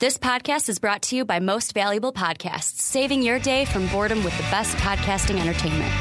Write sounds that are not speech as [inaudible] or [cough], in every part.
This podcast is brought to you by Most Valuable Podcasts, saving your day from boredom with the best podcasting entertainment.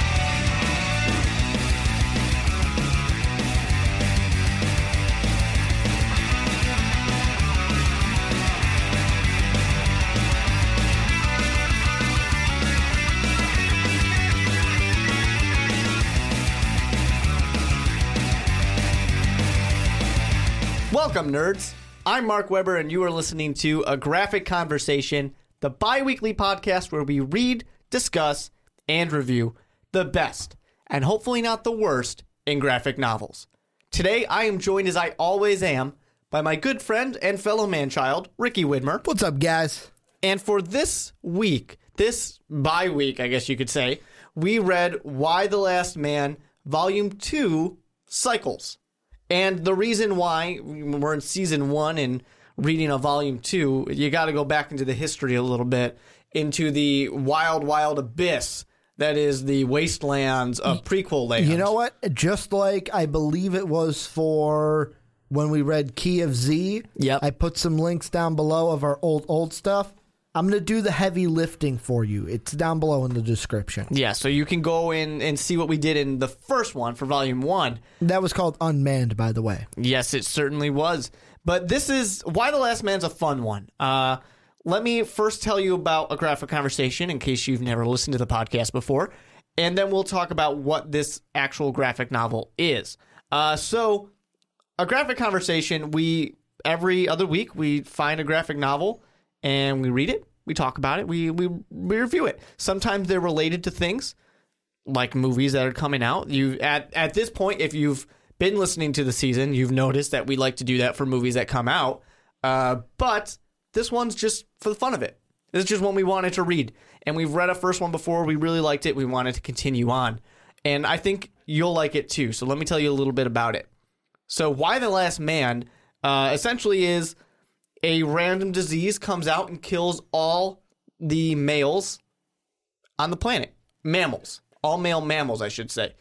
Welcome, nerds. I'm Mark Weber, and you are listening to A Graphic Conversation, the bi weekly podcast where we read, discuss, and review the best, and hopefully not the worst, in graphic novels. Today, I am joined, as I always am, by my good friend and fellow man child, Ricky Widmer. What's up, guys? And for this week, this bi week, I guess you could say, we read Y: The Last Man, Volume 2 Cycles. And the reason why we're in season one and reading a volume two, you got to go back into the history a little bit, into the wild, wild abyss that is the wastelands of prequel land. You know what? Just like I believe it was for when we read Key of Z. Yep. I put some links down below of our old old stuff. I'm gonna do the heavy lifting for you. It's down below in the description. Yeah, so you can go in and see what we did in the first one for volume one. That was called Unmanned, by the way. Yes, it certainly was. But this is Y: The Last Man's a fun one. Uh, let me first tell you about a graphic conversation in case you've never listened to the podcast before, and then we'll talk about what this actual graphic novel is. Uh, so, a graphic conversation, we every other week we find a graphic novel and we read it, we talk about it, we we, we review it. Sometimes they're related to things like movies that are coming out. You at at this point, if you've been listening to the season, you've noticed that we like to do that for movies that come out. Uh, but this one's just for the fun of it. This is just one we wanted to read, and we've read a first one before. We really liked it. We wanted to continue on, and I think you'll like it too. So let me tell you a little bit about it. So, Y: The Last Man? Uh, essentially, is a random disease comes out and kills all the males on the planet, mammals, all male mammals, I should say,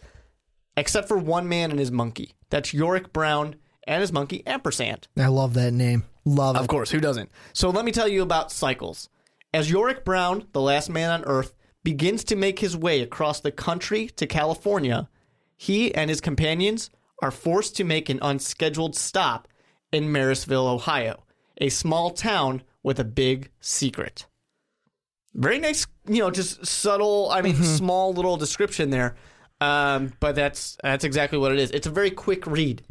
except for one man and his monkey. That's Yorick Brown and his monkey Ampersand. I love that name. Love it. Of course, who doesn't? So let me tell you about cycles. As Yorick Brown, the last man on Earth, begins to make his way across the country to California, he and his companions are forced to make an unscheduled stop in Marysville, Ohio, a small town with a big secret. Very nice, you know, just subtle, I mean, small little description there. Um, but that's that's exactly what it is. It's a very quick read.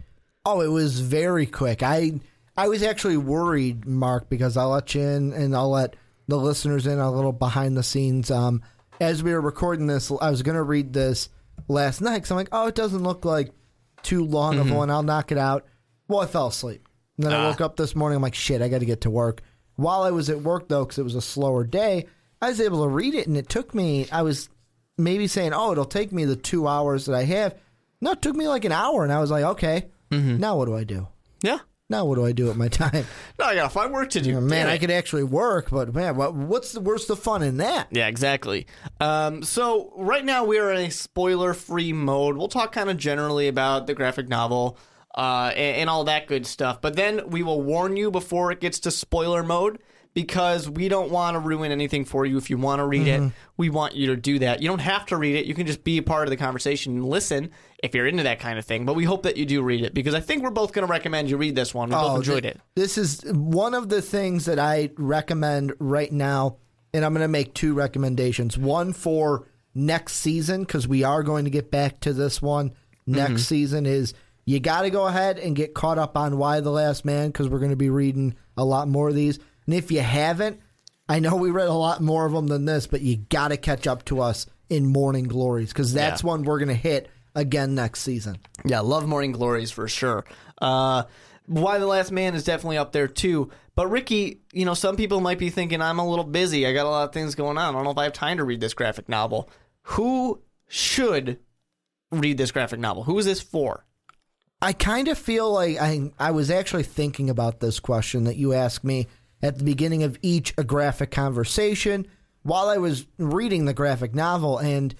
Oh, it was very quick. I I was actually worried, Mark, because I'll let you in and I'll let the listeners in a little behind the scenes. Um, as we were recording this, I was going to read this last night because I'm like, oh, it doesn't look like too long of one. I'll knock it out. Well, I fell asleep. And then I woke up this morning. I'm like, shit, I got to get to work. While I was at work, though, because it was a slower day, I was able to read it, and it took me. I was maybe saying, oh, it'll take me the two hours that I have. No, it took me like an hour, and I was like, okay, now what do I do? Yeah. Now what do I do with my time? [laughs] No, I gotta find work to do. man, Damn I it. could actually work, but man, what, what's the where's the fun in that? Yeah, exactly. Um, so right now we are in a spoiler-free mode. We'll talk kind of generally about the graphic novel uh, and, and all that good stuff. But then we will warn you before it gets to spoiler mode because we don't want to ruin anything for you. If you want to read it, we want you to do that. You don't have to read it. You can just be a part of the conversation and listen if you're into that kind of thing. But we hope that you do read it because I think we're both going to recommend you read this one. We both enjoyed th- it. This is one of the things that I recommend right now, and I'm going to make two recommendations. One for next season because we are going to get back to this one next Mm-hmm. season. Is you got to go ahead and get caught up on Y: The Last Man because we're going to be reading a lot more of these. And if you haven't, I know we read a lot more of them than this, but you got to catch up to us in Morning Glories because that's Yeah. one we're going to hit again next season. Yeah, love Morning Glories for sure. Uh, Y: The Last Man is definitely up there too. But Ricky, you know, some people might be thinking I'm a little busy. I got a lot of things going on. I don't know if I have time to read this graphic novel. Who should read this graphic novel? Who is this for? I kind of feel like I I was actually thinking about this question that you asked me at the beginning of each a graphic conversation while I was reading the graphic novel and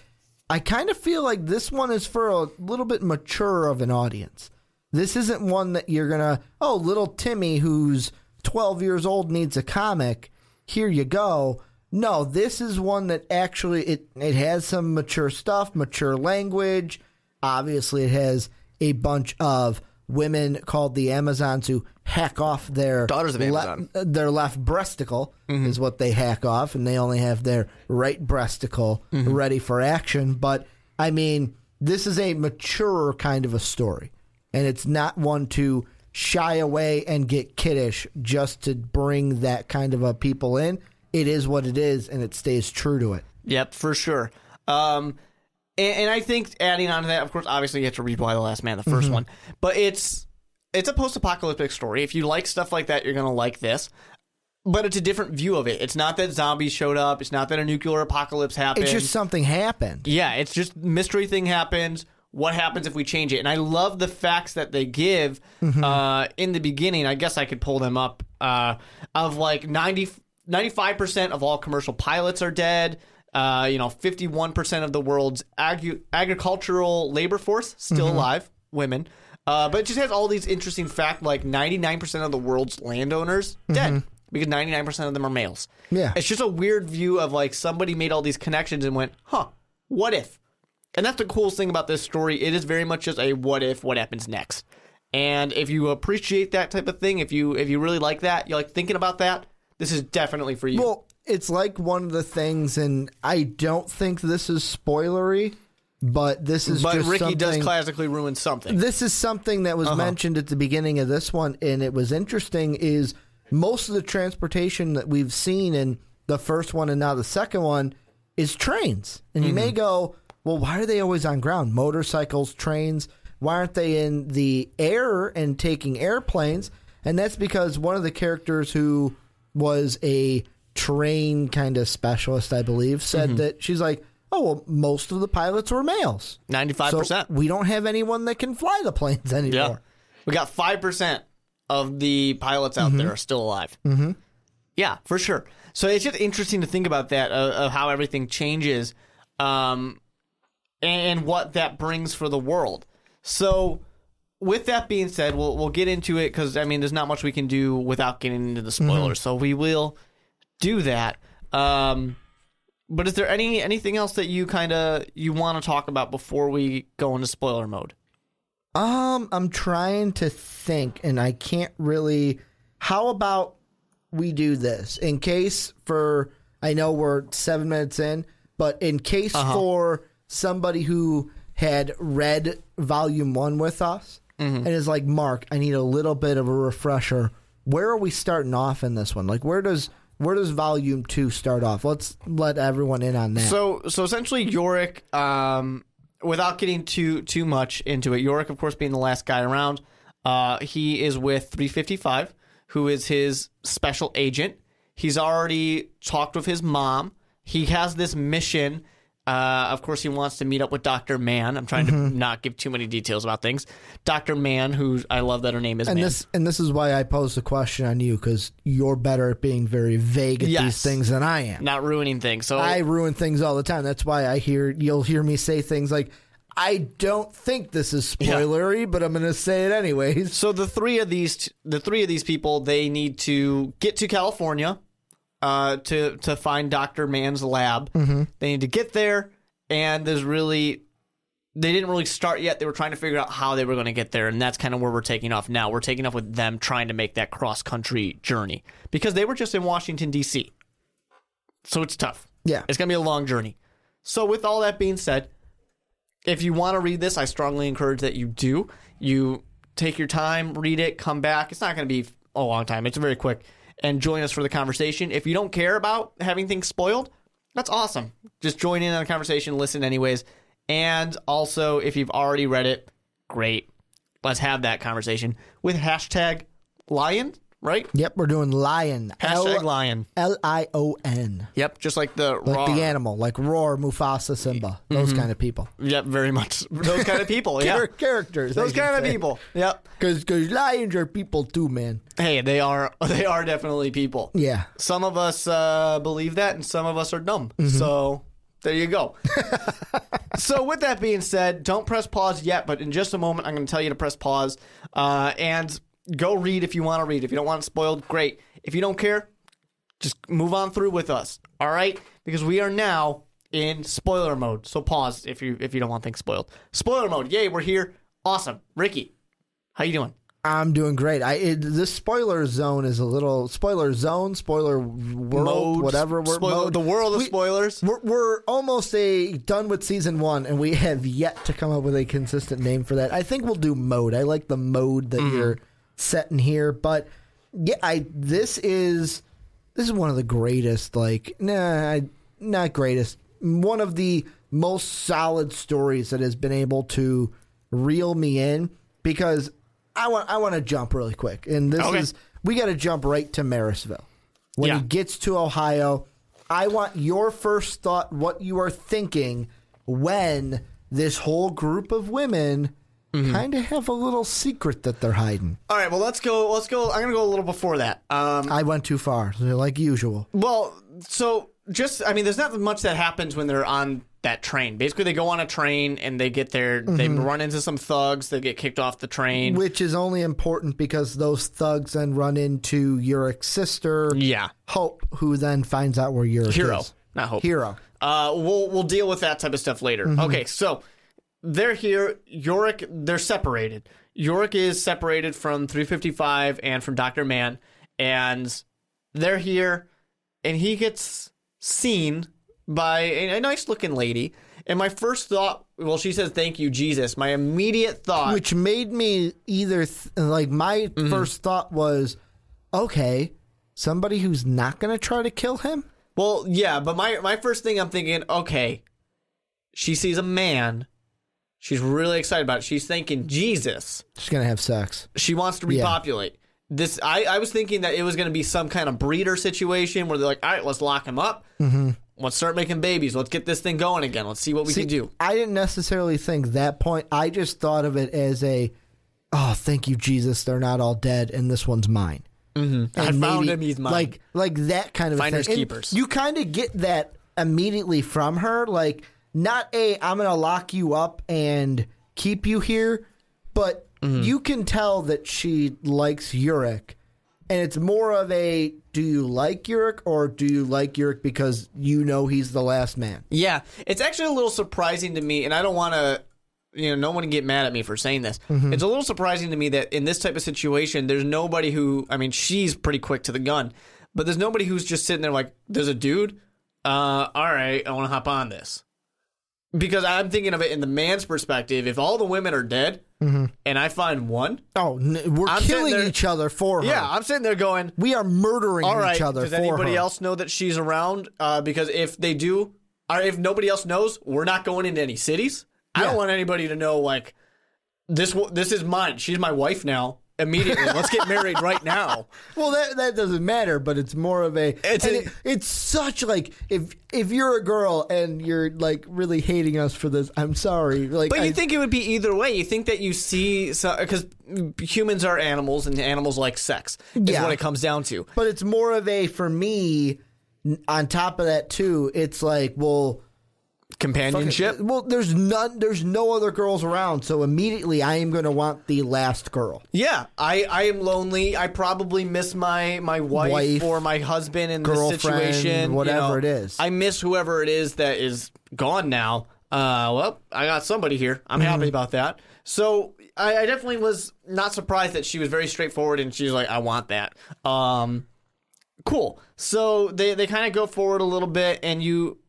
I kind of feel like this one is for a little bit mature of an audience. This isn't one that you're going to oh little Timmy who's 12 years old needs a comic. Here you go. No, this is one that actually it it has some mature stuff, mature language. Obviously, it has a bunch of women called the Amazons who hack off their Daughters of le- Amazon. their left breasticle is what they hack off, and they only have their right breasticle ready for action. But I mean, this is a mature kind of a story, and it's not one to shy away and get kiddish just to bring that kind of a people in. It is what it is, and it stays true to it. Yep, for sure. Um, and, and I think adding on to that, of course, obviously you have to read Y: The Last Man, the 1st one, but it's it's a post-apocalyptic story. If you like stuff like that, you're gonna like this. But it's a different view of it. It's not that zombies showed up. It's not that a nuclear apocalypse happened. It's just something happened. Yeah, it's just mystery thing happens. What happens if we change it? And I love the facts that they give uh, in the beginning. I guess I could pull them up. Uh, of like 90, 95% of all commercial pilots are dead. Uh, you know, 51% of the world's ag- agricultural labor force still alive, women. Uh, but it just has all these interesting facts like 99% of the world's landowners dead because 99% of them are males. Yeah. It's just a weird view of like somebody made all these connections and went, huh, what if? And that's the coolest thing about this story. It is very much just a what if, what happens next. And if you appreciate that type of thing, if you if you really like that, you like thinking about that, this is definitely for you. Well, it's like one of the things, and I don't think this is spoilery, but this is but Ricky does classically ruin something. This is something that was uh-huh. mentioned at the beginning of this one, and it was interesting. Is most of the transportation that we've seen in the first one and now the second one is trains, and you may mm-hmm. go, well, why are they always on ground? Motorcycles, trains. Why aren't they in the air and taking airplanes? And that's because one of the characters who was a train kind of specialist, I believe, said that she's like, oh, well, most of the pilots were males. 95%. So we don't have anyone that can fly the planes [laughs] yeah. anymore. We got 5% of the pilots out there are still alive. Mm-hmm. Yeah, for sure. So it's just interesting to think about that, uh, of how everything changes um, and what that brings for the world. So, with that being said, we'll we'll get into it because I mean, there's not much we can do without getting into the spoilers. So we will do that. Um, but is there any anything else that you kind of you want to talk about before we go into spoiler mode? Um, I'm trying to think, and I can't really. How about we do this in case for? I know we're seven minutes in, but in case for somebody who had read volume one with us and is like, Mark, I need a little bit of a refresher. Where are we starting off in this one? Like, where does where does volume two start off? Let's let everyone in on that. So so essentially Yorick, um, without getting too too much into it, Yorick, of course, being the last guy around, uh, he is with 355, who is his special agent. He's already talked with his mom. He has this mission. Uh, of course, he wants to meet up with Doctor Mann. I'm trying to not give too many details about things. Doctor Mann, who I love that her name is and Mann. this and this is why I posed the question on you because you're better at being very vague at Yes. these things than I am. not ruining things. So I ruin things all the time. That's why I hear you'll hear me say things like, "I don't think this is spoilery, but I'm going to say it anyways." So the three of these, the three of these people, they need to get to California uh, to to find Doctor Mann's lab. They need to get there, and there's really they didn't really start yet. They were trying to figure out how they were going to get there, and that's kind of where we're taking off now. We're taking off with them trying to make that cross country journey because they were just in Washington D.C. So it's tough. Yeah. It's going to be a long journey. So, with all that being said, if you want to read this, I strongly encourage that you do. You take your time, read it, come back. It's not going to be a long time, it's very quick. And join us for the conversation. If you don't care about having things spoiled, that's awesome. Just join in on the conversation, listen anyways. And also, if you've already read it, great. Let's have that conversation with hashtag lion, right? Yep, we're doing lion. Hashtag L lion. L I O N. Yep, just like the Like raw. the animal, like Roar, Mufasa, Simba, those kind of people. Yep, very much. [laughs] Those kind of people, yeah. Characters. Those kind of people. Yep. Because because lions are people too, man. Hey, they are [laughs] they are definitely people. Yeah. Some of us uh, believe that, and some of us are dumb. So there you go. [laughs] so with that being said, don't press pause yet. But in just a moment, I'm going to tell you to press pause. Uh, and go read if you want to read. If you don't want it spoiled, great. If you don't care, just move on through with us. All right, because we are now in spoiler mode. So pause if you if you don't want things spoiled. Spoiler mode. Yay, we're here. Awesome, Ricky. How you doing? I'm doing great. I it, this spoiler zone is a little spoiler zone, spoiler world, Mode, whatever. We're, spoiler- mode. the world of We- spoilers. We're, we're almost a done with season one, and we have yet to come up with a consistent name for that. I think we'll do mode. I like the mode that Mm-hmm. you're setting here, but yeah, I this is this is one of the greatest. Like, nah, I, not greatest. One of the most solid stories that has been able to reel me in because I want I want to jump really quick, and this Okay. is we got to jump right to Marysville when Yeah. he gets to Ohio. I want your first thought, what you are thinking when this whole group of women Mm-hmm. kind of have a little secret that they're hiding. All right, well let's go. Let's go. I'm gonna go a little before that. Um, I went too far, like usual. Well, so just I mean, there's not much that happens when they're on that train. Basically, they go on a train and they get there. They run into some thugs. They get kicked off the train. Which is only important because those thugs then run into Yorick's sister, yeah, Hope, who then finds out where Yorick hero, is. not hope. Hero. Uh, we'll we'll deal with that type of stuff later. Okay, so they're here. Yorick, they're separated. Yorick is separated from 355 and from Doctor Mann, and they're here, and he gets seen by a, a nice looking lady. And my first thought, well, she says, "Thank you, Jesus." My immediate thought, Which made me either, th- like, my Mm-hmm. first thought was, okay, somebody who's not going to try to kill him? well, yeah, but my my first thing, I'm thinking, okay, she sees a man. She's really excited about it. She's thinking, Jesus. She's going to have sex. She wants to Yeah. repopulate. This I, I was thinking that it was going to be some kind of breeder situation where they're like, all right, let's lock him up. Mm-hmm. Let's start making babies. Let's get this thing going again. Let's see what we See, can do. I didn't necessarily think that point. I just thought of it as a, oh, thank you, Jesus. They're not all dead, and this one's mine. Mm-hmm. I found him, he's mine. Like, like that kind of Finders thing. And keepers. You kind of get that immediately from her. Like, not a, I'm going to lock you up and keep you here, but Mm-hmm. you can tell that she likes Yorick. And it's more of a, do you like Yorick or do you like Yorick because you know he's the last man? Yeah, it's actually a little surprising to me, and I don't want to, you know, no one can get mad at me for saying this. Mm-hmm. It's a little surprising to me that in this type of situation, there's nobody who, I mean, she's pretty quick to the gun, but there's nobody who's just sitting there like, there's a dude. Uh, all right, I want to hop on this because I'm thinking of it in the man's perspective. If all the women are dead, and I find one, Oh, n- we're I'm killing there- each other for her. yeah, I'm sitting there going, we are murdering all right. each other Does for anybody her. else know that she's around? Uh, because if they do, or if nobody else knows, we're not going into any cities. I don't want anybody to know like this. This is mine. She's my wife now. Immediately, let's get married right now. [laughs] Well, that that doesn't matter, but it's more of a. It's a- it- it's such like if if you're a girl and you're like really hating us for this, I'm sorry. Like, But I, you think it would be either way. You think that you see because humans are animals and animals like sex. Is Yeah. what it comes down to. but it's more of a for me. On top of that, too, it's like well. Companionship. Well, there's none. There's no other girls around, so immediately I am going to want the last girl. Yeah, I, I am lonely. I probably miss my my wife, Wife, or my husband in this situation. you whatever know. it is. I miss whoever it is that is gone now. Uh, well, I got somebody here. I'm Mm-hmm. happy about that. So I, I definitely was not surprised that she was very straightforward and she's like, I want that. Um, cool. So they they kind of go forward a little bit, and you.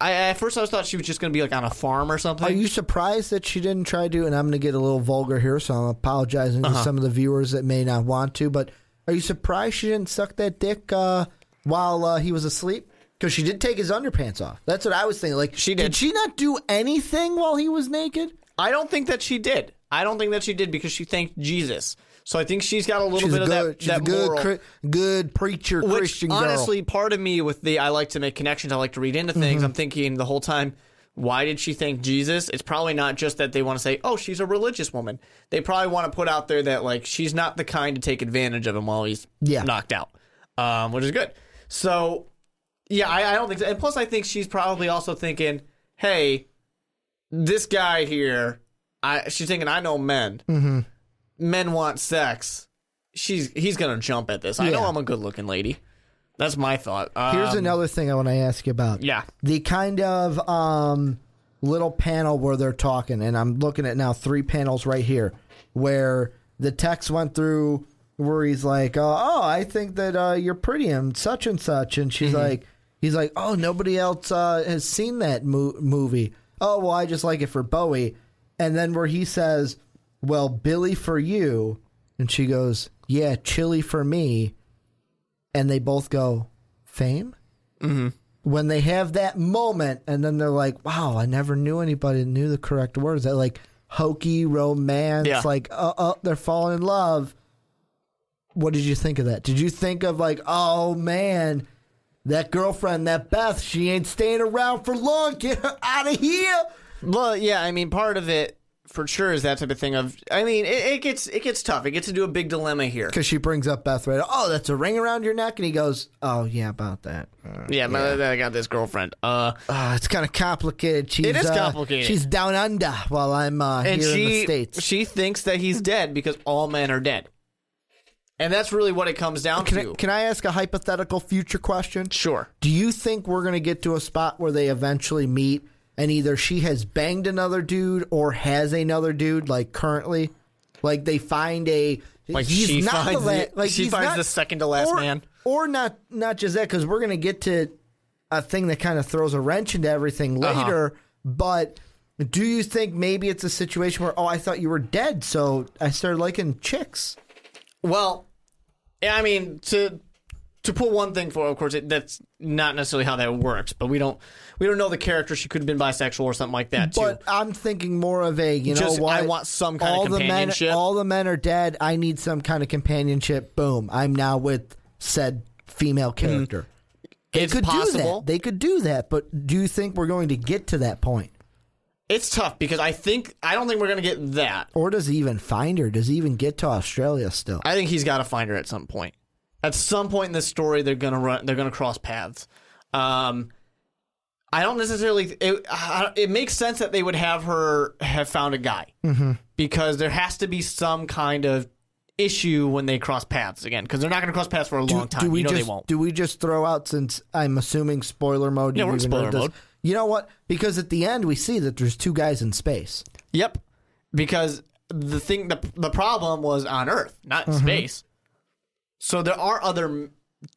I at first I thought she was just going to be like on a farm or something. Are you surprised that she didn't try to? And I'm going to get a little vulgar here, so I'm apologizing Uh-huh. to some of the viewers that may not want to. But are you surprised she didn't suck that dick uh, while uh, he was asleep? Because she did take his underpants off. That's what I was thinking. Like She did. Did she not do anything while he was naked? I don't think that she did. I don't think that she did because she thanked Jesus. So I think she's got a little She's bit a of that, she's that a good, moral. cri- good preacher which Christian girl. honestly, part of me with the I like to make connections. I like to read into things. Mm-hmm. I'm thinking the whole time. Why did she thank Jesus? It's probably not just that they want to say, "Oh, she's a religious woman." They probably want to put out there that like she's not the kind to take advantage of him while he's Yeah. knocked out, um, which is good. So, yeah, I, I don't think so. And plus, I think she's probably also thinking, "Hey, this guy here." I, she's thinking, "I know men. Mm-hmm. Men want sex. she's he's gonna jump at this. I know Yeah. I'm a good looking lady. That's my thought. Here's Um, another thing I want to ask you about. Yeah. The kind of um, little panel where they're talking, and I'm looking at now three panels right here where the text went through where he's like, uh, "Oh, I think that uh, you're pretty and such and such," and she's like, "He's like, oh, nobody else uh, has seen that mo- movie. Oh, well, I just like it for Bowie." And then where he says, "Well, Billy for you," and she goes, "Yeah, Chili for me," and they both go, "Fame." when they have that moment and then they're like, wow, I never knew anybody knew the correct words. That like hokey romance, Yeah. like, uh, uh, they're falling in love. What did you think of that? Did you think of like, oh man, that girlfriend, that Beth, she ain't staying around for long. Get her out of here. Well, yeah, I mean, part of it for sure is that type of thing. Of, I mean, it, it gets it gets tough. It gets into a big dilemma here. Because she brings up Beth right. Oh, that's a ring around your neck, and he goes, "Oh yeah, about that. Uh, Yeah, my- I got this girlfriend. Uh, uh, it's kind of complicated. She's, It is uh, complicated. she's down under while I'm uh, and here in the states. she thinks that he's dead because all men are dead, and that's really what it comes down Can to. I, can I ask a hypothetical future question? sure. Do you think we're going to get to a spot where they eventually meet and either she has banged another dude or has another dude, like currently? Like they find a. Like he's she not finds the, la- the- like she finds not- the second to last or, man. Or not, not just that, because we're going to get to a thing that kind of throws a wrench into everything Uh-huh. later. But do you think maybe it's a situation where, oh, I thought you were dead, so I started liking chicks? Well, yeah, I mean to to put one thing for, of course, it, that's not necessarily how that works. But we don't we don't know the character. She could have been bisexual or something like that too. But I'm thinking more of a you Just, know what I want some kind of all the men companionship. all the men are dead. I need some kind of companionship. Boom! I'm now with said female mm-hmm. character. They it's could do possible. that. They could do that. But do you think we're going to get to that point, it's tough because I think I don't think we're gonna get that. or does he even find her? Does he even get to Australia still? I think he's got to find her at some point. At some point in this story, they're gonna run. They're gonna cross paths. Um, I don't necessarily. It, I- it makes sense that they would have her have found a guy Mm-hmm. because there has to be some kind of issue when they cross paths again because they're not gonna cross paths for a long time. Do we you know just they won't. do we just throw out since I'm assuming spoiler mode? Yeah, we're in spoiler mode. You know what? Because at the end we see that there's two guys in space. Yep, because the thing the the problem was on Earth, not Mm-hmm. space. So there are other,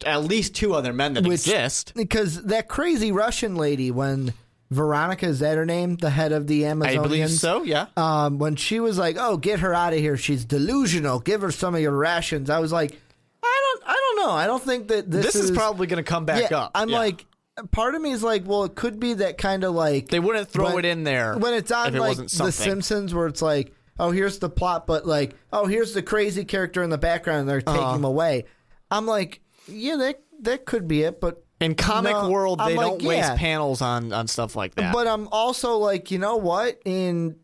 at least two other men that Which- exist. because that crazy Russian lady when Veronica is that her name, the head of the Amazonians. I believe so. Yeah. Um, when she was like, "Oh, get her out of here. She's delusional. Give her some of your rations." I was like, "I don't, I don't know. I don't think that this, this is, probably going to come back yeah, up. I'm Yeah. like, part of me is like, well, it could be that kind of like they wouldn't throw when- it in there when it's on it like The. Simpsons, where it's like, oh, here's the plot, but like, oh, here's the crazy character in the background, and they're taking Uh-huh. him away. I'm like, yeah, that that could be it, but in comic No, world, they like, don't waste panels on on stuff like that. But I'm also like, you know what? In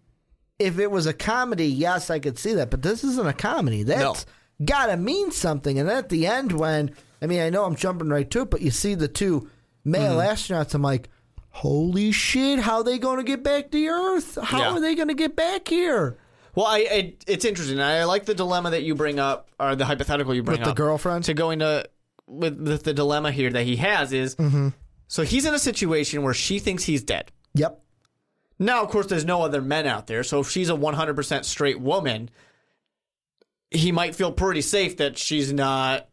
if it was a comedy, yes, I could see that. But this isn't a comedy. That's gotta mean something. And then at the end, when I mean, I know I'm jumping right to it, but you see the two male Mm-hmm. astronauts, I'm like, holy shit! How they going to get back to Earth? How Yeah. are they going to get back here well, I, I it's interesting. I like the dilemma that you bring up, or the hypothetical you bring up. with the girlfriend? to go into with the, the dilemma here that he has is Mm-hmm. so he's in a situation where she thinks he's dead. Yep. Now, of course, there's no other men out there, so if she's a 100% straight woman, he might feel pretty safe that she's not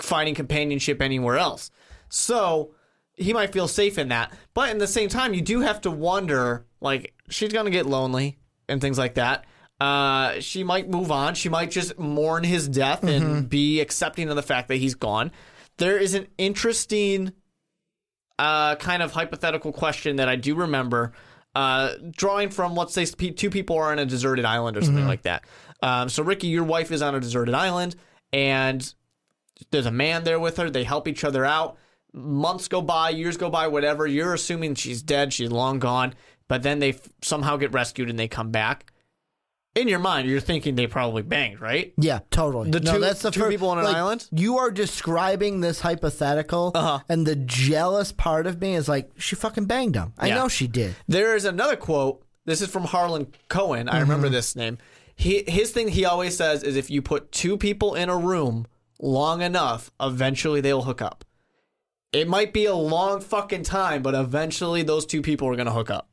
finding companionship anywhere else. So he might feel safe in that. But in the same time, you do have to wonder like, she's going to get lonely and things like that. Uh, she might move on. She might just mourn his death and be accepting of the fact that he's gone. There is an interesting uh, kind of hypothetical question that I do remember, uh, drawing from let's say two people are on a deserted island or something like that. Um, so Ricky, your wife is on a deserted island, and there's a man there with her. They help each other out. Months go by, years go by, whatever. You're assuming she's dead, she's long gone, but then they f- somehow get rescued and they come back. In your mind, you're thinking they probably banged, right? Yeah, totally. The no, two- that's the two fir- people on an like, island? You are describing this hypothetical, Uh-huh. and the jealous part of me is like, she fucking banged him. I Yeah. know she did. There is another quote. This is from Harlan Cohen. I Mm-hmm. remember this name. he his thing he always says is if you put two people in a room long enough, eventually they'll hook up. It might be a long fucking time, but eventually those two people are gonna hook up.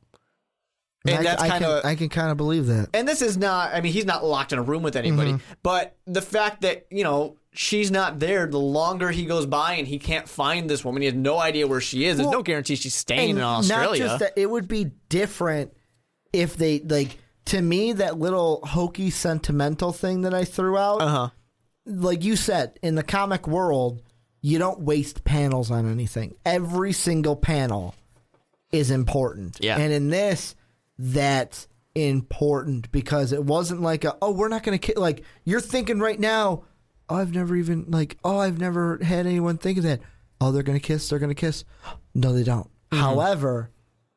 And I, that's kind can, of I can kind of believe that. and this is not, I mean, he's not locked in a room with anybody, Mm-hmm. but the fact that, you know, she's not there, the longer he goes by and he can't find this woman, he has no idea where she is. There's Well, no guarantee she's staying in not Australia. just that, it would be different if they like. To me, that little hokey sentimental thing that I threw out, Uh huh. like you said, in the comic world, you don't waste panels on anything. Every single panel is important. Yeah. And in this, that's important because it wasn't like a, oh, we're not going to like you're thinking right now, oh, I've never even like, oh, I've never had anyone think of that. Oh, they're going to kiss, they're going to kiss. No, they don't. Mm-hmm. However,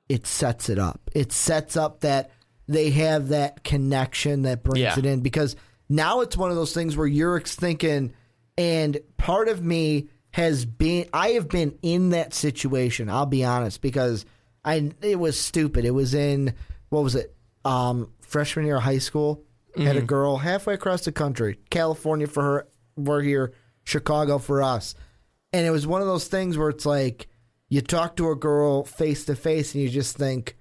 it sets it up. It sets up that they have that connection that brings Yeah. it in because now it's one of those things where you're thinking, and part of me has been, I have been in that situation. I'll be honest because I, it was stupid. It was in, what was it? Um, freshman year of high school. Had a girl halfway across the country, California for her, we're here, Chicago for us. And it was one of those things where it's like you talk to a girl face to face and you just think,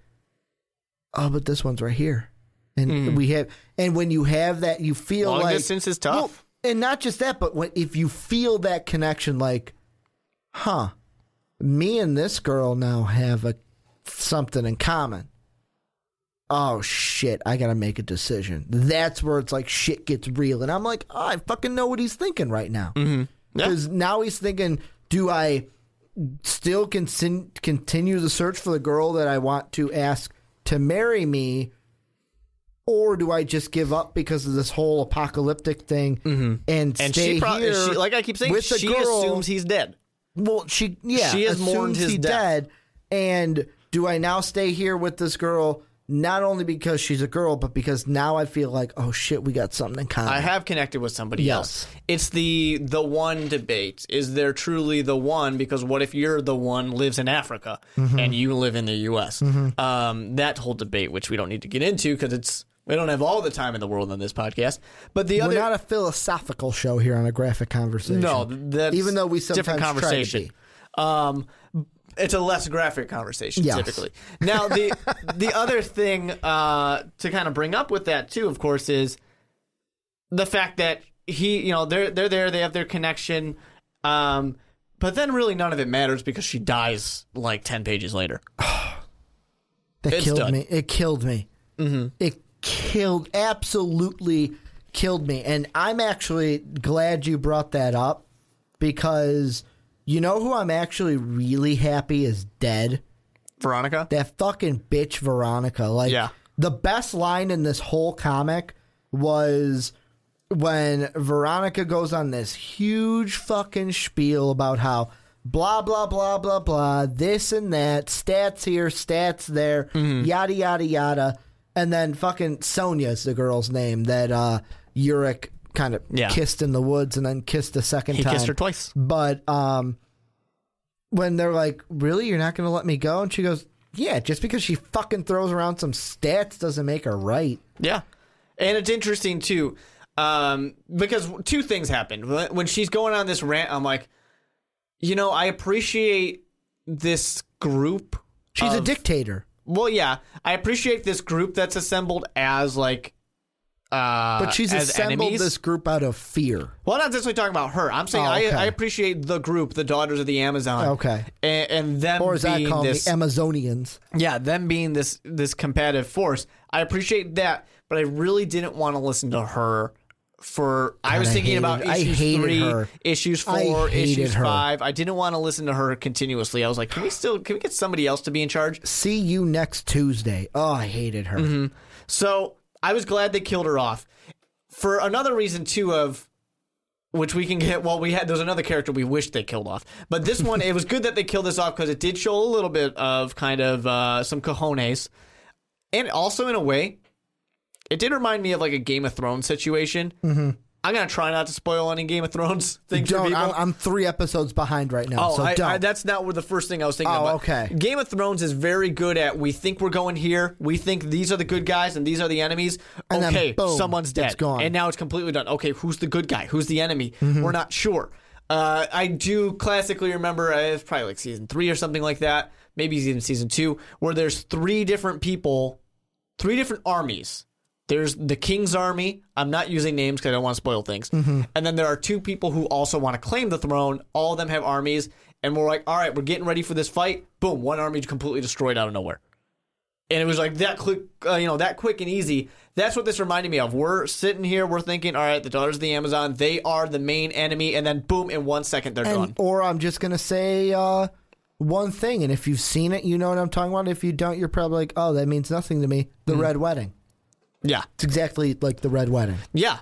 oh, but this one's right here. And we have, and when you have that, you feel Long like distance is tough. Well, and not just that, but when if you feel that connection, like, huh, me and this girl now have a something in common. Oh shit, I gotta make a decision. That's where it's like shit gets real, and I'm like, oh, I fucking know what he's thinking right now. Mm-hmm. Yeah. Because now he's thinking, do I still con- continue the search for the girl that I want to ask to marry me? Or do I just give up because of this whole apocalyptic thing mm-hmm. and and stay she probably, here? she, like I keep saying, she girl, assumes he's dead. well, she yeah, She has mourned his death. dead. And do I now stay here with this girl not only because she's a girl, but because now I feel like, oh shit, we got something in common. I have connected with somebody Yes. else. It's the the one debate. Is there truly the one? Because what if you're the one lives in Africa Mm-hmm. and you live in the U.S. Um, that whole debate, which we don't need to get into because it's we don't have all the time in the world on this podcast. But the We're other not a philosophical show here on a graphic conversation. no, that's even though we sometimes different try to conversation. Um, it's a less graphic conversation Yes. typically. Now the [laughs] the other thing uh, to kind of bring up with that too, of course, is the fact that he, you know, they're they're there, they have their connection, um, but then really none of it matters because she dies like ten pages later. [sighs] That It's killed done. me. It killed me. Mm-hmm. It killed, absolutely killed me. And I'm actually glad you brought that up because you know who I'm actually really happy is dead? Veronica, That fucking bitch Veronica. Like Yeah. the best line in this whole comic was when Veronica goes on this huge fucking spiel about how blah blah blah blah blah this and that stats here stats there Mm-hmm. yada yada yada and then fucking Sonia's the girl's name that uh Yorick kind of Yeah. kissed in the woods and then kissed a second he time kissed her twice. but um, when they're like, "Really, you're not going to let me go?" and she goes, "Yeah, just because she fucking throws around some stats doesn't make her right." Yeah, and it's interesting too, um, because two things happened when when she's going on this rant. I'm like, you know, I appreciate this group. She's a dictator, Well, yeah, I appreciate this group that's assembled as like, uh, but she's as assembled enemies. this group out of fear. Well, not necessarily talking about her. I'm saying Oh, okay. I, I appreciate the group, the Daughters of the Amazon. Okay. and, and them Or as I being call them, this, the Amazonians. yeah, them being this this combative force. I appreciate that, but I really didn't want to listen to her. For I was I thinking hated- about I issues three, her. issues I four, issues her. five. I didn't want to listen to her continuously. I was like, can we still can we get somebody else to be in charge? See you next Tuesday. Oh, I hated her. Mm-hmm. So I was glad they killed her off. For another reason too of which we can get well we had there's another character we wish they killed off. But this one it was good that they killed this off because it did show a little bit of kind of uh, some cojones. And also in a way, it did remind me of like a Game of Thrones situation. Mm-hmm. I'm gonna try not to spoil any Game of Thrones [laughs] things Don't. people. I'm, I'm three episodes behind right now. Oh, so I, don't. I, that's not where the first thing I was thinking Oh, about. okay. Game of Thrones is very good at we think we're going here, we think these are the good guys and these are the enemies. And okay, boom, someone's it's dead. gone. And now it's completely done. Okay, who's the good guy? Who's the enemy? Mm-hmm. We're not sure. Uh, I do classically remember uh, it's probably like season three or something like that. Maybe even season two, where there's three different people, three different armies. There's the king's army. I'm not using names because I don't want to spoil things. Mm-hmm. And then there are two people who also want to claim the throne. All of them have armies, and we're like, all right, we're getting ready for this fight. Boom, one army completely destroyed out of nowhere. And it was like that quick, uh, you know, that quick and easy. That's what this reminded me of. We're sitting here, we're thinking, all right, the Daughters of the Amazon, they are the main enemy, and then boom, in one second they're and, gone. or I'm just gonna say uh, one thing, and if you've seen it, you know what I'm talking about. If you don't, you're probably like, oh, that means nothing to me. The Mm-hmm. Red Wedding. Yeah, It's exactly like the Red Wedding. Yeah.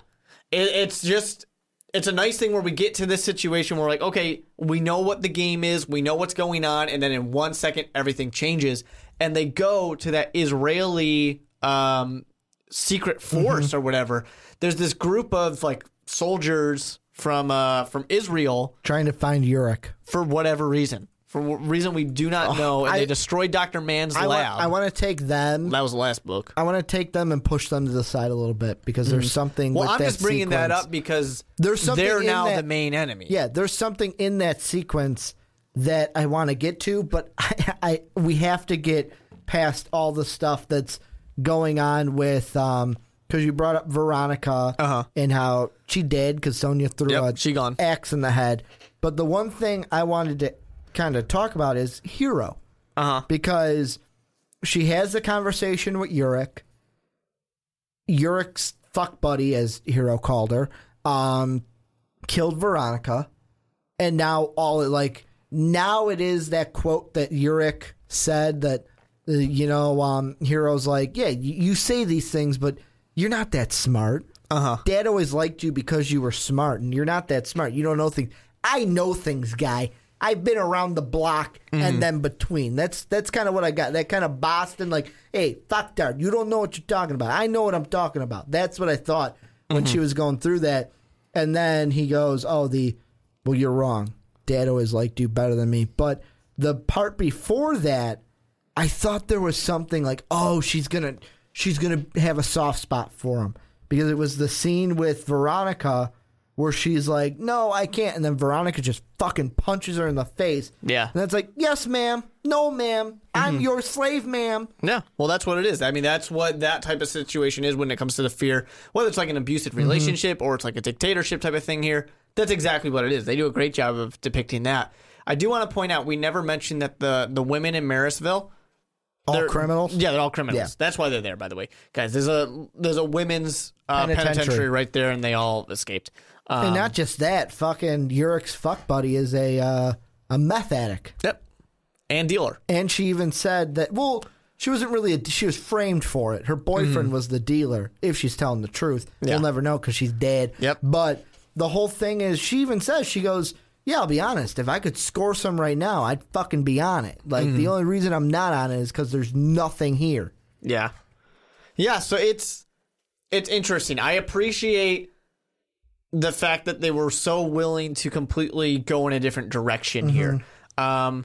It, it's just, it's a nice thing where we get to this situation where, like, okay, we know what the game is, we know what's going on, and then in one second, everything changes. And they go to that Israeli um, secret force or whatever. There's this group of, like, soldiers from uh, from Israel Trying to find Yorick. for whatever reason. For a reason we do not know. And I- they destroyed Dr. Mann's I lab. want, I want to take them. that was the last book. I want to take them and push them to the side a little bit because there's something. Mm-hmm. Well, I'm just bringing that up because There's something they're now that- the main enemy. Yeah, there's something in that sequence that I want to get to, but I, [laughs] I we have to get past all the stuff that's going on with um because you brought up Veronica Uh-huh. and how she did because Sonya threw Yep, a she gone. axe in the head. But the one thing I wanted to kind of talk about is Hero Uh huh. because she has the conversation with Yorick. Yorick's fuck buddy, as Hero called her, um, killed Veronica, and now all it like now it is that quote that Yorick said that uh, you know um, Hero's like, yeah, you, you say these things, but you're not that smart. Uh huh. Dad always liked you because you were smart, and you're not that smart. You don't know things. I know things, guy. I've been around the block and mm. then between. That's that's kind of what I got. That kind of Boston, like, hey, fuck that. You don't know what you're talking about. I know what I'm talking about. That's what I thought when mm-hmm. she was going through that. And then he goes, oh, the, well, you're wrong. Dad always liked you better than me. But the part before that, I thought there was something like, oh, she's gonna she's gonna have a soft spot for him because it was the scene with Veronica where she's like, no, I can't, and then Veronica just fucking punches her in the face. Yeah. and it's like, yes, ma'am, no, ma'am, I'm your slave, ma'am. Yeah, well, that's what it is. I mean, that's what that type of situation is when it comes to the fear. Whether it's like an abusive relationship or it's like a dictatorship type of thing here, that's exactly what it is. They do a great job of depicting that. I do want to point out we never mentioned that the the women in Marysville, All they're- criminals. Yeah, they're all criminals. Yeah. That's why they're there. By the way, guys, there's a there's a women's uh, Penitentiary. penitentiary. right there, and they all escaped. Um, and not just that, fucking Yorick's fuck buddy is a uh, a meth addict. yep, and dealer. And she even said that, well, she wasn't really, a, she was framed for it. Her boyfriend was the dealer, if she's telling the truth. Yeah. We'll never know because she's dead. Yep. But the whole thing is, she even says, she goes, yeah, I'll be honest. If I could score some right now, I'd fucking be on it. Like, the only reason I'm not on it is because there's nothing here. Yeah. Yeah, so it's it's interesting. I appreciate the fact that they were so willing to completely go in a different direction here. Um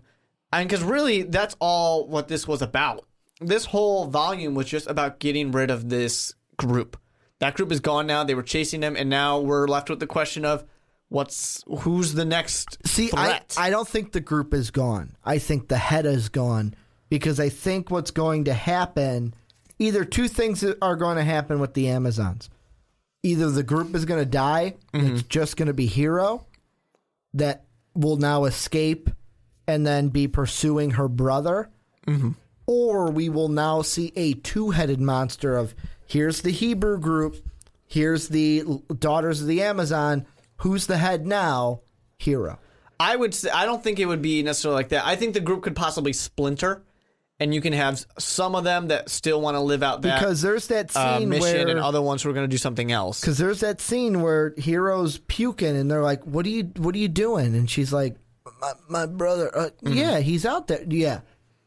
and cuz really that's all what this was about. This whole volume was just about getting rid of this group. That group is gone now. They were chasing them and now we're left with the question of what's who's the next See, I, threat? I don't think the group is gone. I think the head is gone because I think what's going to happen either two things are going to happen with the Amazons. Either the group is going to die, and it's mm-hmm. just going to be Hero that will now escape and then be pursuing her brother, mm-hmm. or we will now see a two headed monster of here's the Hebrew group, here's the Daughters of the Amazon. Who's the head now? Hero. I would say I don't think it would be necessarily like that. I think the group could possibly splinter, and you can have some of them that still want to live out that because there's that uh, scene mission, where and other ones who are going to do something else. because there's that scene where Hero's puking and they're like, "What are you What are you doing?" And she's like, "My, my brother, uh, Mm-hmm. yeah, he's out there. Yeah,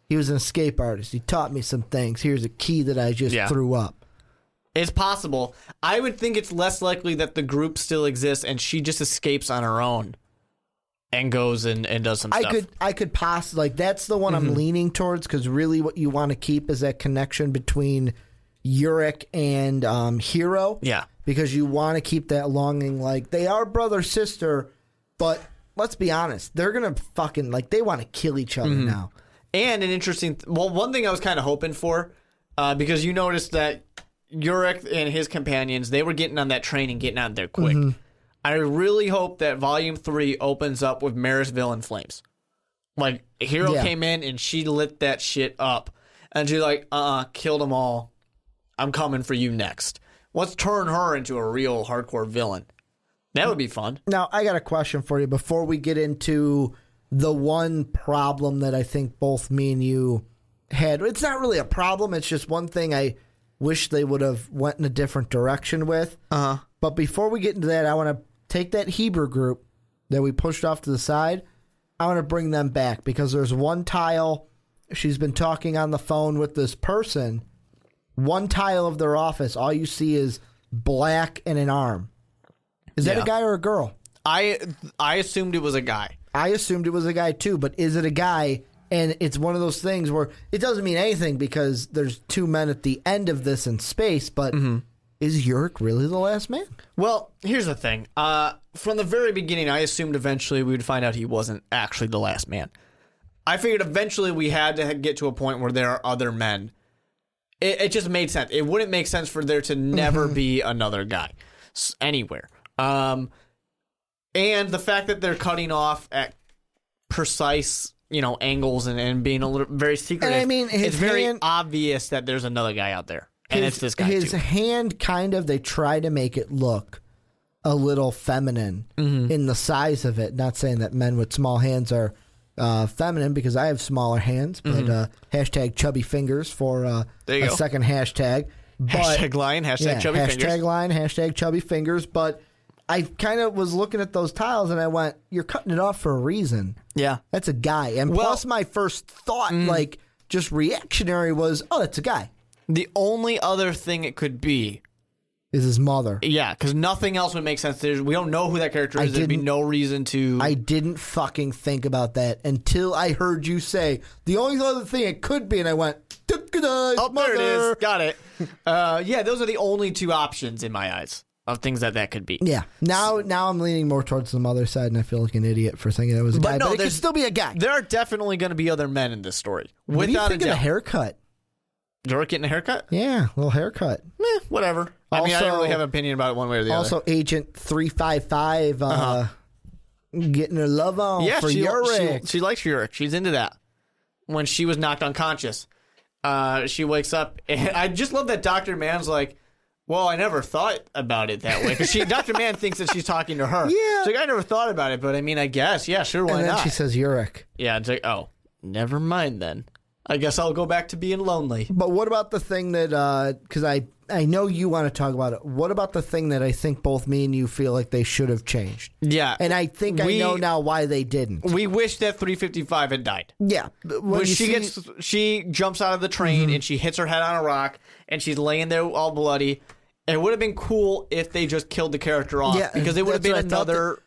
he was an escape artist. He taught me some things. Here's a key that I just Yeah. threw up." It's possible. I would think it's less likely that the group still exists and she just escapes on her own and goes and, and does some I stuff. could I could possibly like that's the one Mm-hmm. I'm leaning towards because really what you want to keep is that connection between Yorick and um, Hero. Yeah. because you want to keep that longing. Like they are brother sister, but let's be honest, they're gonna fucking like they want to kill each other Mm-hmm. now. And an interesting, well, one thing I was kind of hoping for, uh, because you noticed that Yorick and his companions, they were getting on that train and getting out there quick. I really hope that Volume 3 opens up with Marrisville in flames. Like, Hero Yeah. came in and she lit that shit up. And she's like, uh uh kill them all. I'm coming for you next. Let's turn her into a real hardcore villain. That would be fun. Now I got a question for you before we get into the one problem that I think both me and you had. It's not really a problem. It's just one thing I wish they would have went in a different direction with. Uh huh. But before we get into that, I want to take that Hebrew group that we pushed off to the side. I want to bring them back because there's one tile. She's been talking on the phone with this person. One tile of their office, all you see is black and an arm. Is that Yeah. a guy or a girl? I I assumed it was a guy. I assumed it was a guy too, but is it a guy? And it's one of those things where it doesn't mean anything because there's two men at the end of this in space, but mm-hmm. Is Yorick really the last man? Well, here's the thing. Uh, from the very beginning, I assumed eventually we would find out he wasn't actually the last man. I figured eventually we had to get to a point where there are other men. It, it just made sense. It wouldn't make sense for there to never be another guy anywhere. Um, and the fact that they're cutting off at precise, you know, angles and, and being a little very secretive. I mean, it's very obvious that there's another guy out there, and his, it's this guy His too. hand kind of they try to make it look a little feminine Mm-hmm. in the size of it. Not saying that men with small hands are uh, feminine because I have smaller hands, but uh, hashtag chubby fingers for uh, Mm-hmm. A go. second hashtag. But, Hashtag line, hashtag yeah, chubby hashtag fingers. line, hashtag chubby fingers. But I kind of was looking at those tiles and I went, "You're cutting it off for a reason." Yeah. That's a guy. And Well- plus, my first thought, like just reactionary, was, "Oh, that's a guy." The only other thing it could be, Is his mother. yeah, because nothing else would make sense. There's, we don't know who that character I is. There'd be no reason to. I didn't fucking think about that until I heard you say the only other thing it could be, and I went, "Oh, oh, there it is. Got it. [laughs] Uh, yeah, those are the only two options in my eyes of things that that could be. Yeah. Now, now I'm leaning more towards the mother side, and I feel like an idiot for thinking it was a But guy. no, but it could still be a guy. There are definitely going to be other men in this story. what do you think a of the haircut? Yorick getting a haircut? Yeah, little haircut. Eh, whatever. I mean, I don't really have an opinion about it one way or the other. Also, Agent three five five uh, getting her love on Uh-huh. yeah, for she, Yorick. she she likes Yorick. She's into that. When she was knocked unconscious, uh, she wakes up, [laughs] and I just love that Doctor Mann's like, "Well, I never thought about it that way." Because she, [laughs] Doctor Mann, thinks that she's talking to her. Yeah. she's like, "I never thought about it, but I mean, I guess, yeah, sure, why and then not?" she says Yorick. yeah, it's like, "Oh, never mind then. I guess I'll go back to being lonely." But what about the thing that? Uh, because I I know you want to talk about it. What about the thing that I think both me and you feel like they should have changed? Yeah, And I think We- I know now why they didn't. we wish that 355 had died. Yeah, when, when she see- gets she jumps out of the train mm-hmm. and she hits her head on a rock and she's laying there all bloody. It would have been cool if they just killed the character off Yeah, because it would have been another,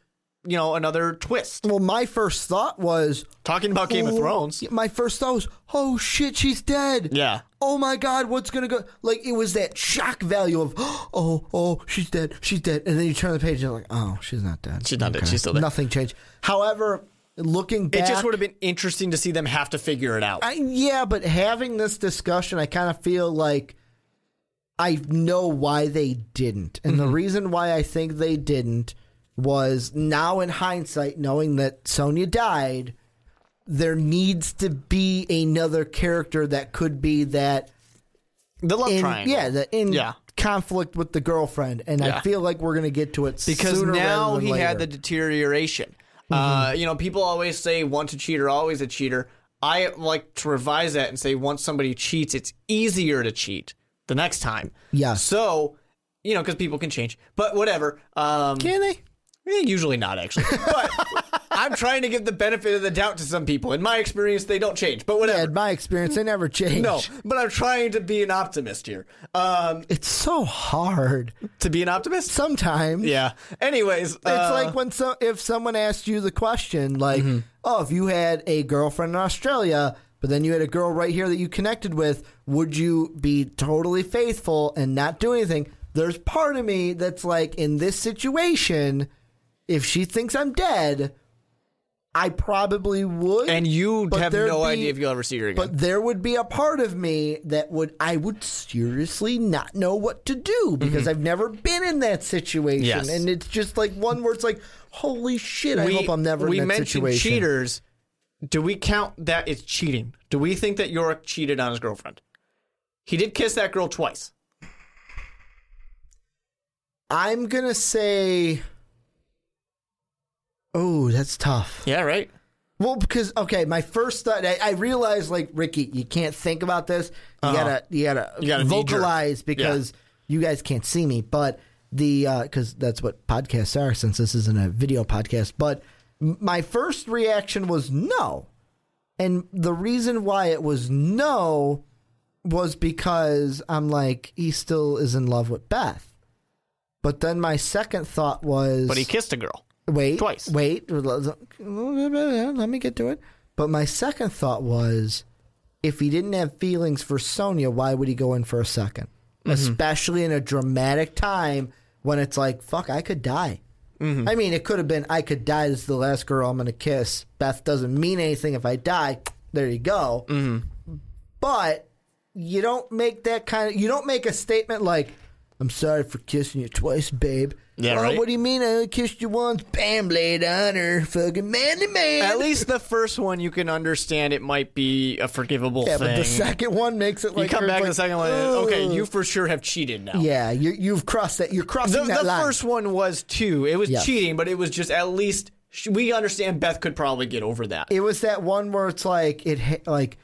you know, another twist. Well, my first thought was Talking about Game of oh, Thrones. My first thought was, "Oh shit, she's dead." Yeah. Oh my god, what's gonna go? Like it was that shock value of, [gasps] "Oh, oh, she's dead, she's dead," and then you turn the page and you're like, "Oh, she's not dead. She's not dead, she's still there. Nothing changed." However, looking back, It just would have been interesting to see them have to figure it out. I, yeah, but having this discussion, I kind of feel like I know why they didn't. And the mm-hmm. reason why I think they didn't was now in hindsight, knowing that Sonia died, there needs to be another character that could be that the love in, triangle. yeah, the in Yeah. conflict with the girlfriend. And I feel like we're gonna get to it because now he had the later. deterioration. Uh, you know, people always say once a cheater, always a cheater. I like to revise that and say once somebody cheats, it's easier to cheat the next time. Yeah. So, you know, because people can change, but whatever. Um, Can they? Eh, usually not actually, [laughs] but I'm trying to give the benefit of the doubt to some people. In my experience, they don't change, but Yeah, whatever. in my experience, they never change. no, but I'm trying to be an optimist here. Um, It's so hard. to be an optimist? Sometimes. Yeah. Anyways, It's uh, like when so if someone asked you the question, like, Mm-hmm. "Oh, if you had a girlfriend in Australia, but then you had a girl right here that you connected with, would you be totally faithful and not do anything?" There's part of me that's like, in this situation, if she thinks I'm dead, I probably would. and you but have no be- idea if you'll ever see her again. But there would be a part of me that would I would seriously not know what to do because I've never been in that situation, Mm-hmm. Yes. and it's just like one where it's like, holy shit! I hope I'm never we in that mentioned situation. cheaters. Do we count that as cheating? Do we think that Yorick cheated on his girlfriend? He did kiss that girl twice. I'm gonna say, oh, that's tough. Yeah, right. Well, because okay, my first thought, I, I realized like Ricky, you can't think about this. You Uh-huh. gotta, you gotta, You gotta vocalize because you guys can't see me. But the because that's what podcasts are. Since this isn't a video podcast, but my first reaction was no, and the reason why it was no was because I'm like he still is in love with Beth. But then my second thought was, But he kissed a girl. Wait, Twice. Wait, let me get to it. But my second thought was, if he didn't have feelings for Sonia, why would he go in for a 2nd Mm-hmm. Especially in a dramatic time when it's like, fuck, I could die. Mm-hmm. I mean, it could have been, I could die. This is the last girl I'm going to kiss. Beth doesn't mean anything if I die. There you go. Mm-hmm. But you don't make that kind of, you don't make a statement like, I'm sorry for kissing you twice, babe. Yeah, oh, right. What do you mean I only kissed you once? Bam, blade on her. Fucking manly man. At least the first one you can understand it might be a forgivable Yeah, thing. but the second one makes it like come you're back to like, the second one. "Ugh." Okay, you for sure have cheated now. Yeah, you, you've crossed that. You're crossing The, that the line. first one was two. It was Yes. cheating, but it was just at least we understand Beth could probably get over that. it was that one where it's like it like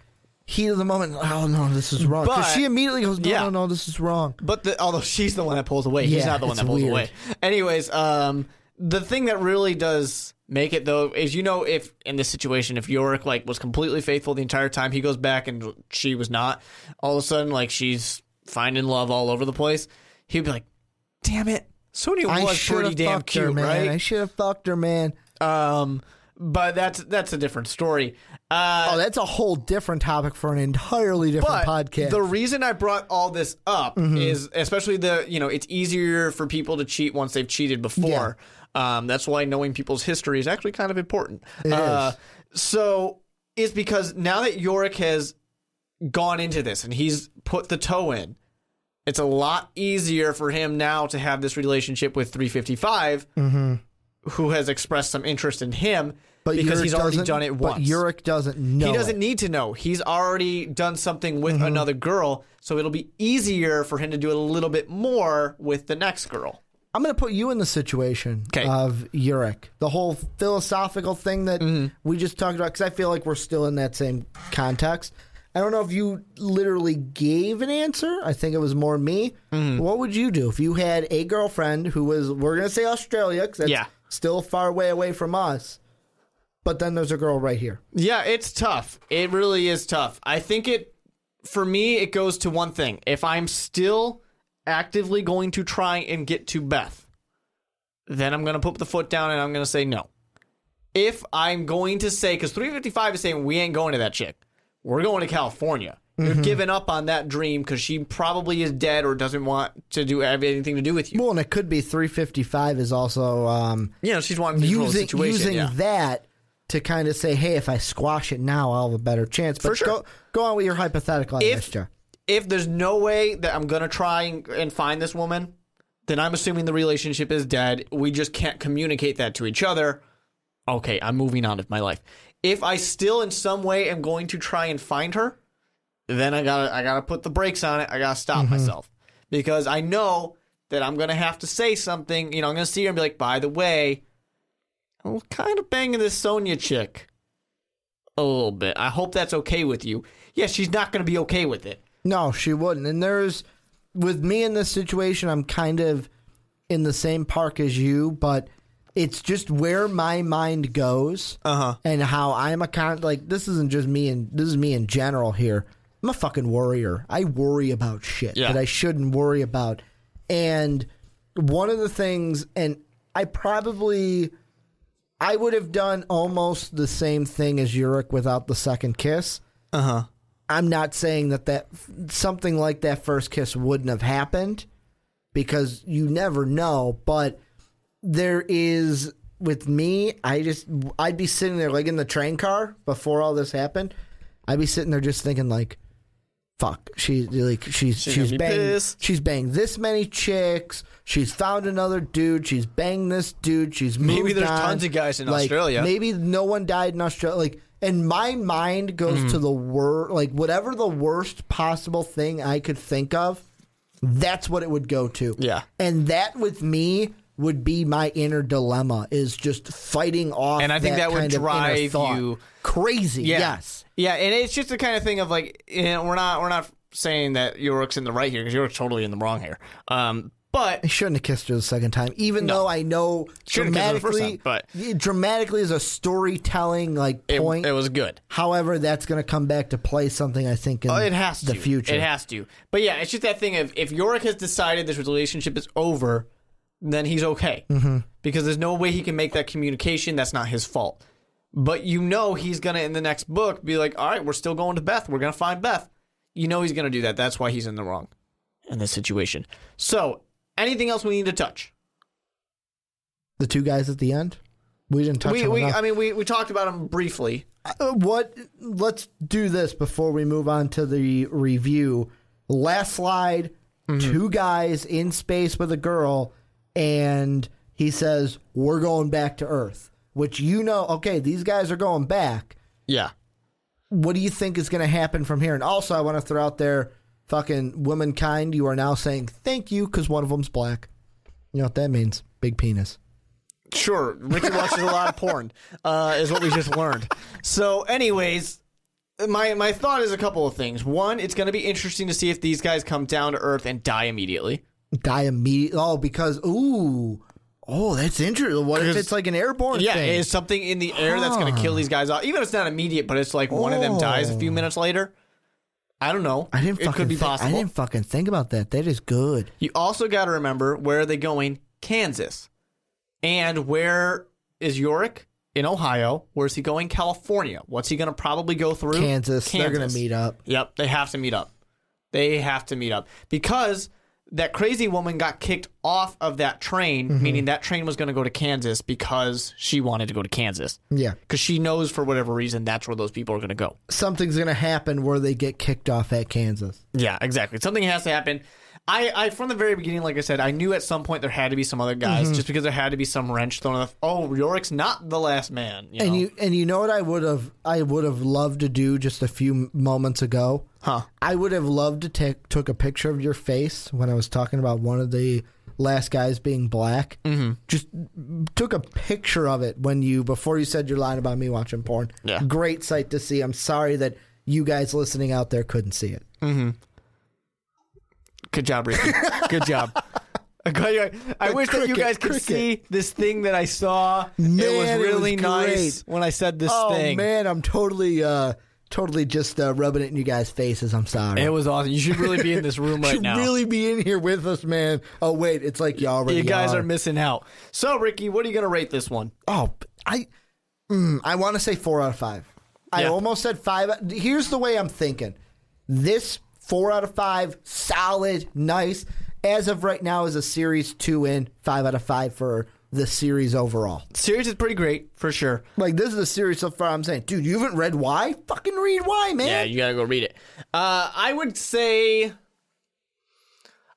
heat of the moment. Oh no, this is wrong. Because But- she immediately goes, no, Yeah. no, no, this is wrong. But the, although she's the one that pulls away, he's Yeah, not the one it's that pulls weird. away. Anyways, um, the thing that really does make it though is you know if in this situation if Yorick like was completely faithful the entire time, he goes back and she was not. All of a sudden, like she's finding love all over the place. He'd be like, "Damn it, Sonia I was should pretty have damn fucked cute, her, man. right?" I should have fucked her, man. Um, but that's that's a different story. Uh, Oh, that's a whole different topic for an entirely different but podcast. the reason I brought all this up is especially the you know it's easier for people to cheat once they've cheated before. Um, that's why knowing people's history is actually kind of important. It uh, So it's because now that Yorick has gone into this and he's put the toe in, it's a lot easier for him now to have this relationship with 355, who has expressed some interest in him because Yorick he's already done it once. But Yorick doesn't know. He doesn't it. need to know. He's already done something with Mm-hmm. another girl, so it'll be easier for him to do a little bit more with the next girl. I'm going to put you in the situation 'Kay. of Yorick. The whole philosophical thing that Mm-hmm. we just talked about, because I feel like we're still in that same context. I don't know if you literally gave an answer. I think it was more me. Mm-hmm. What would you do if you had a girlfriend who was, we're going to say Australia, because that's Yeah. still far way away from us, but then there's a girl right here? Yeah, it's tough. It really is tough. I think it, for me, it goes to one thing. If I'm still actively going to try and get to Beth, then I'm going to put the foot down and I'm going to say no. If I'm going to say, because 355 is saying we ain't going to that chick, we're going to California. You're giving up on that dream because she probably is dead or doesn't want to do have anything to do with you. Well, and it could be 355 is also um, You know, she's wanting to control the using using yeah. that to kind of say, hey, if I squash it now, I'll have a better chance. But For sure. go, go on with your hypothetical. If- if there's no way that I'm gonna try and, and find this woman, then I'm assuming the relationship is dead. We just can't communicate that to each other. Okay, I'm moving on with my life. If I still in some way am going to try and find her, then I gotta I gotta put the brakes on it. I gotta stop mm-hmm. myself because I know that I'm gonna have to say something. You know, I'm gonna see her and be like, by the way, I'm kind of banging this Sonia chick a little bit. I hope that's okay with you. Yeah, she's not gonna be okay with it. No, she wouldn't. And there's, with me in this situation, I'm kind of in the same park as you, but It's just where my mind goes Uh-huh. and how I'm a con. Like this isn't just me and this is me in general here. I'm a fucking worrier. I worry about shit Yeah. that I shouldn't worry about. And one of the things, and I probably, I would have done almost the same thing as Yorick without the second kiss. Uh huh. I'm not saying that that something like that first kiss wouldn't have happened because you never know, but there is with me, I just I'd be sitting there like in the train car before all this happened. I'd be sitting there just thinking like fuck, she's like she's She's she's, banged pissed. she's banged this many chicks, she's found another dude, she's banged this dude, she's Maybe moved there's on. tons of guys in Like, Australia. Maybe no one died in Australia like and my mind goes Mm-hmm. to the worst, like whatever the worst possible thing I could think of, that's what it would go to. Yeah. And that with me would be my inner dilemma is just fighting off And I think that would of inner drive you- crazy. Yeah. Yes. Yeah, and it's just the kind of thing of like, you know, we're not we're not saying that Yorick's in the right here because Yorick's totally in the wrong here. Um, but I shouldn't have kissed her the second time, even No. though I know Shouldn't have kissed her the first dramatically, time, but- dramatically is a storytelling like it, point. it was good. However, that's going to come back to play something I think in Oh, it has the to. future. It has to. But yeah, it's just that thing of if Yorick has decided this relationship is over, then he's okay. Mm-hmm. Because there's no way he can make that communication. That's not his fault. But you know he's going to, in the next book, be like, all right, we're still going to Beth. We're going to find Beth. You know he's going to do that. That's why he's in the wrong in this situation. So, anything else we need to touch? the two guys at the end. We didn't touch We, we. I mean, we, we talked about them briefly. Uh, what? Let's do this before we move on to the review. Last slide. Mm-hmm. Two guys in space with a girl, and he says, "We're going back to Earth." Which you know, okay, these guys are going back. Yeah. What do you think is going to happen from here? And also, I want to throw out there, fucking womankind, you are now saying thank you because one of them's black. You know what that means? Big penis. Sure, Ricky watches a lot of porn, [laughs] uh, is what we just learned. So, anyways, my my thought is a couple of things. One, it's going to be interesting to see if these guys come down to Earth and die immediately. Die immediately. Oh, because ooh, oh, that's interesting. What if it's like an airborne Yeah, thing? is something in the air that's going to kill these guys off. Even if it's not immediate, but it's like one of them dies a few oh. minutes later. I don't know. I didn't. It Fucking could be thi- possible. I didn't fucking think about that. That is good. You also got to remember where are they going? Kansas. And where is Yorick? In Ohio. Where's he going? California. What's he going to probably go through? Kansas. They're gonna meet up. Yep, they have to meet up. They have to meet up because that crazy woman got kicked off of that train, Mm-hmm. meaning that train was going to go to Kansas because she wanted to go to Kansas. Yeah, Because she knows for whatever reason that's where those people are going to go. something's gonna happen where they get kicked off at Kansas. Yeah, exactly. Something has to happen. I, I from the very beginning, like I said, I knew at some point there had to be some other guys, Mm-hmm. just because there had to be some wrench thrown. The, oh, Yorick's not the last man. You And know? you and you know what I would have I would have loved to do just a few moments ago. huh? I would have loved to take took a picture of your face when I was talking about one of the last guys being black. Mm-hmm. Just took a picture of it when you before you said your line about me watching porn. Yeah. great sight to see. I'm sorry that you guys listening out there couldn't see it. Good job, Ricky. Good job. I got you- I wish that you guys could cricket. see this thing that I saw. it Man, was it was really nice when I said this Oh thing. man, I'm totally uh totally just uh, rubbing it in you guys' faces. I'm sorry. It was awesome. You should really be in this room [laughs] right should now. really be in here with us, man. Oh wait, it's like you already you guys are. are missing out. So, Ricky, what are you going to rate this one? Oh, I, mm, I want to say four out of five. I almost said five. Here's the way I'm thinking. This four out of five, solid, nice. As of right now, is a series two in five out of five for the series overall. Series is pretty great for sure. Like this is a series so far. I'm saying, dude, you haven't read Y? Fucking read Y, man. Yeah, you gotta go read it. Uh, I would say.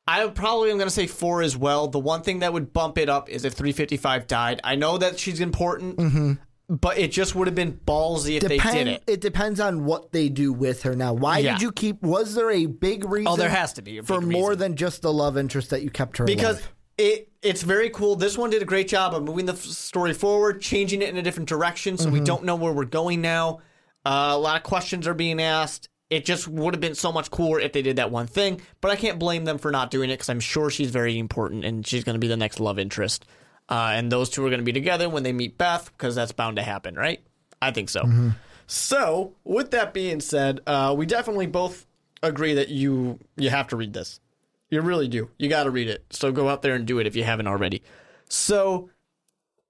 I probably am going to say four as well. The one thing that would bump it up is if 355 died. I know that she's important, but it just would have been ballsy if they did it. It depends on what they do with her now. Why Yeah. did you keep? Was there a big reason? Oh, there has to be a for more than just the love interest that you kept her because alive. it it's very cool. This one did a great job of moving the story forward, changing it in a different direction, so we Mm-hmm. don't know where we're going now. Uh, a lot of questions are being asked. It just would have been so much cooler if they did that one thing, but I can't blame them for not doing it because I'm sure she's very important and she's going to be the next love interest. Uh, and those two are going to be together when they meet Beth because that's bound to happen, right? I think so. So, with that being said, uh, we definitely both agree that you you have to read this. You really do. You got to read it. So go out there and do it if you haven't already. So,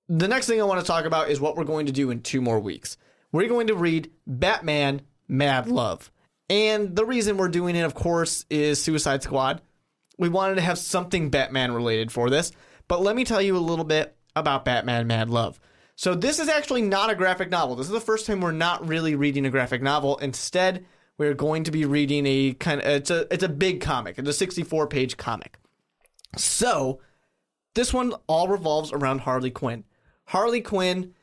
the next thing I want to talk about is what we're going to do in two more weeks. We're going to read Batman Mad Love. And the reason we're doing it, of course, is Suicide Squad. We wanted to have something Batman related for this. But let me tell you a little bit about Batman Mad Love. So, this is actually not a graphic novel. This is the first time we're not really reading a graphic novel. Instead, we're going to be reading a kind of it's a it's a big comic. It's a 64 page comic. So, this one all revolves around Harley Quinn. Harley Quinn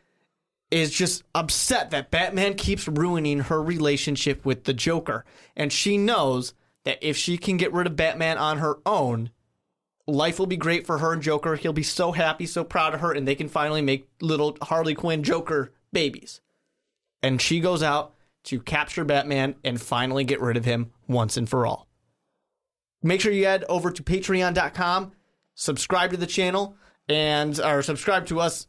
is just upset that Batman keeps ruining her relationship with the Joker. And she knows that if she can get rid of Batman on her own, life will be great for her and Joker. He'll be so happy, so proud of her, and they can finally make little Harley Quinn Joker babies. And she goes out to capture Batman and finally get rid of him once and for all. Make sure you head over to patreon.com, subscribe to the channel, and or subscribe to us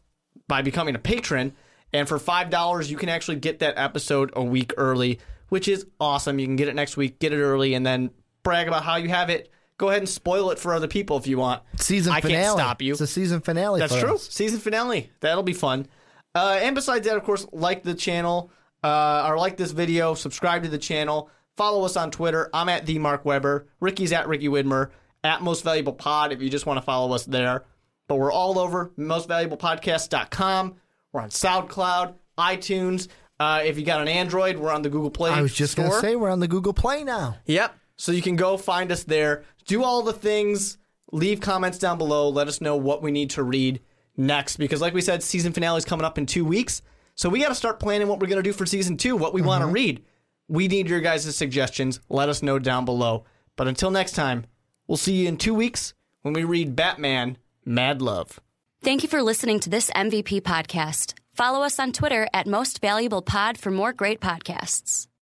by becoming a patron. And for $5, you can actually get that episode a week early, which is awesome. You can get it next week, get it early, and then brag about how you have it. Go ahead and spoil it for other people if you want. Season I finale. can't stop you. It's a season finale. That's true. us. Season finale. That'll be fun. Uh, and besides that, of course, like the channel uh, or like this video, subscribe to the channel, follow us on Twitter. I'm at the Mark Weber. Ricky's at Ricky Widmer. At Most Valuable Pod if you just want to follow us there. But we're all over mostvaluablepodcast.com. We're on SoundCloud, iTunes. Uh, if you got an Android, we're on the Google Play. I was just going to say we're on the Google Play now. Yep. So you can go find us there. Do all the things. Leave comments down below. Let us know what we need to read next. Because, like we said, season finale is coming up in two weeks. So we got to start planning what we're going to do for season two, what we want to mm-hmm. read. We need your guys' suggestions. Let us know down below. But until next time, we'll see you in two weeks when we read Batman Mad Love. Thank you for listening to this MVP podcast. Follow us on Twitter at Most Valuable Pod for more great podcasts.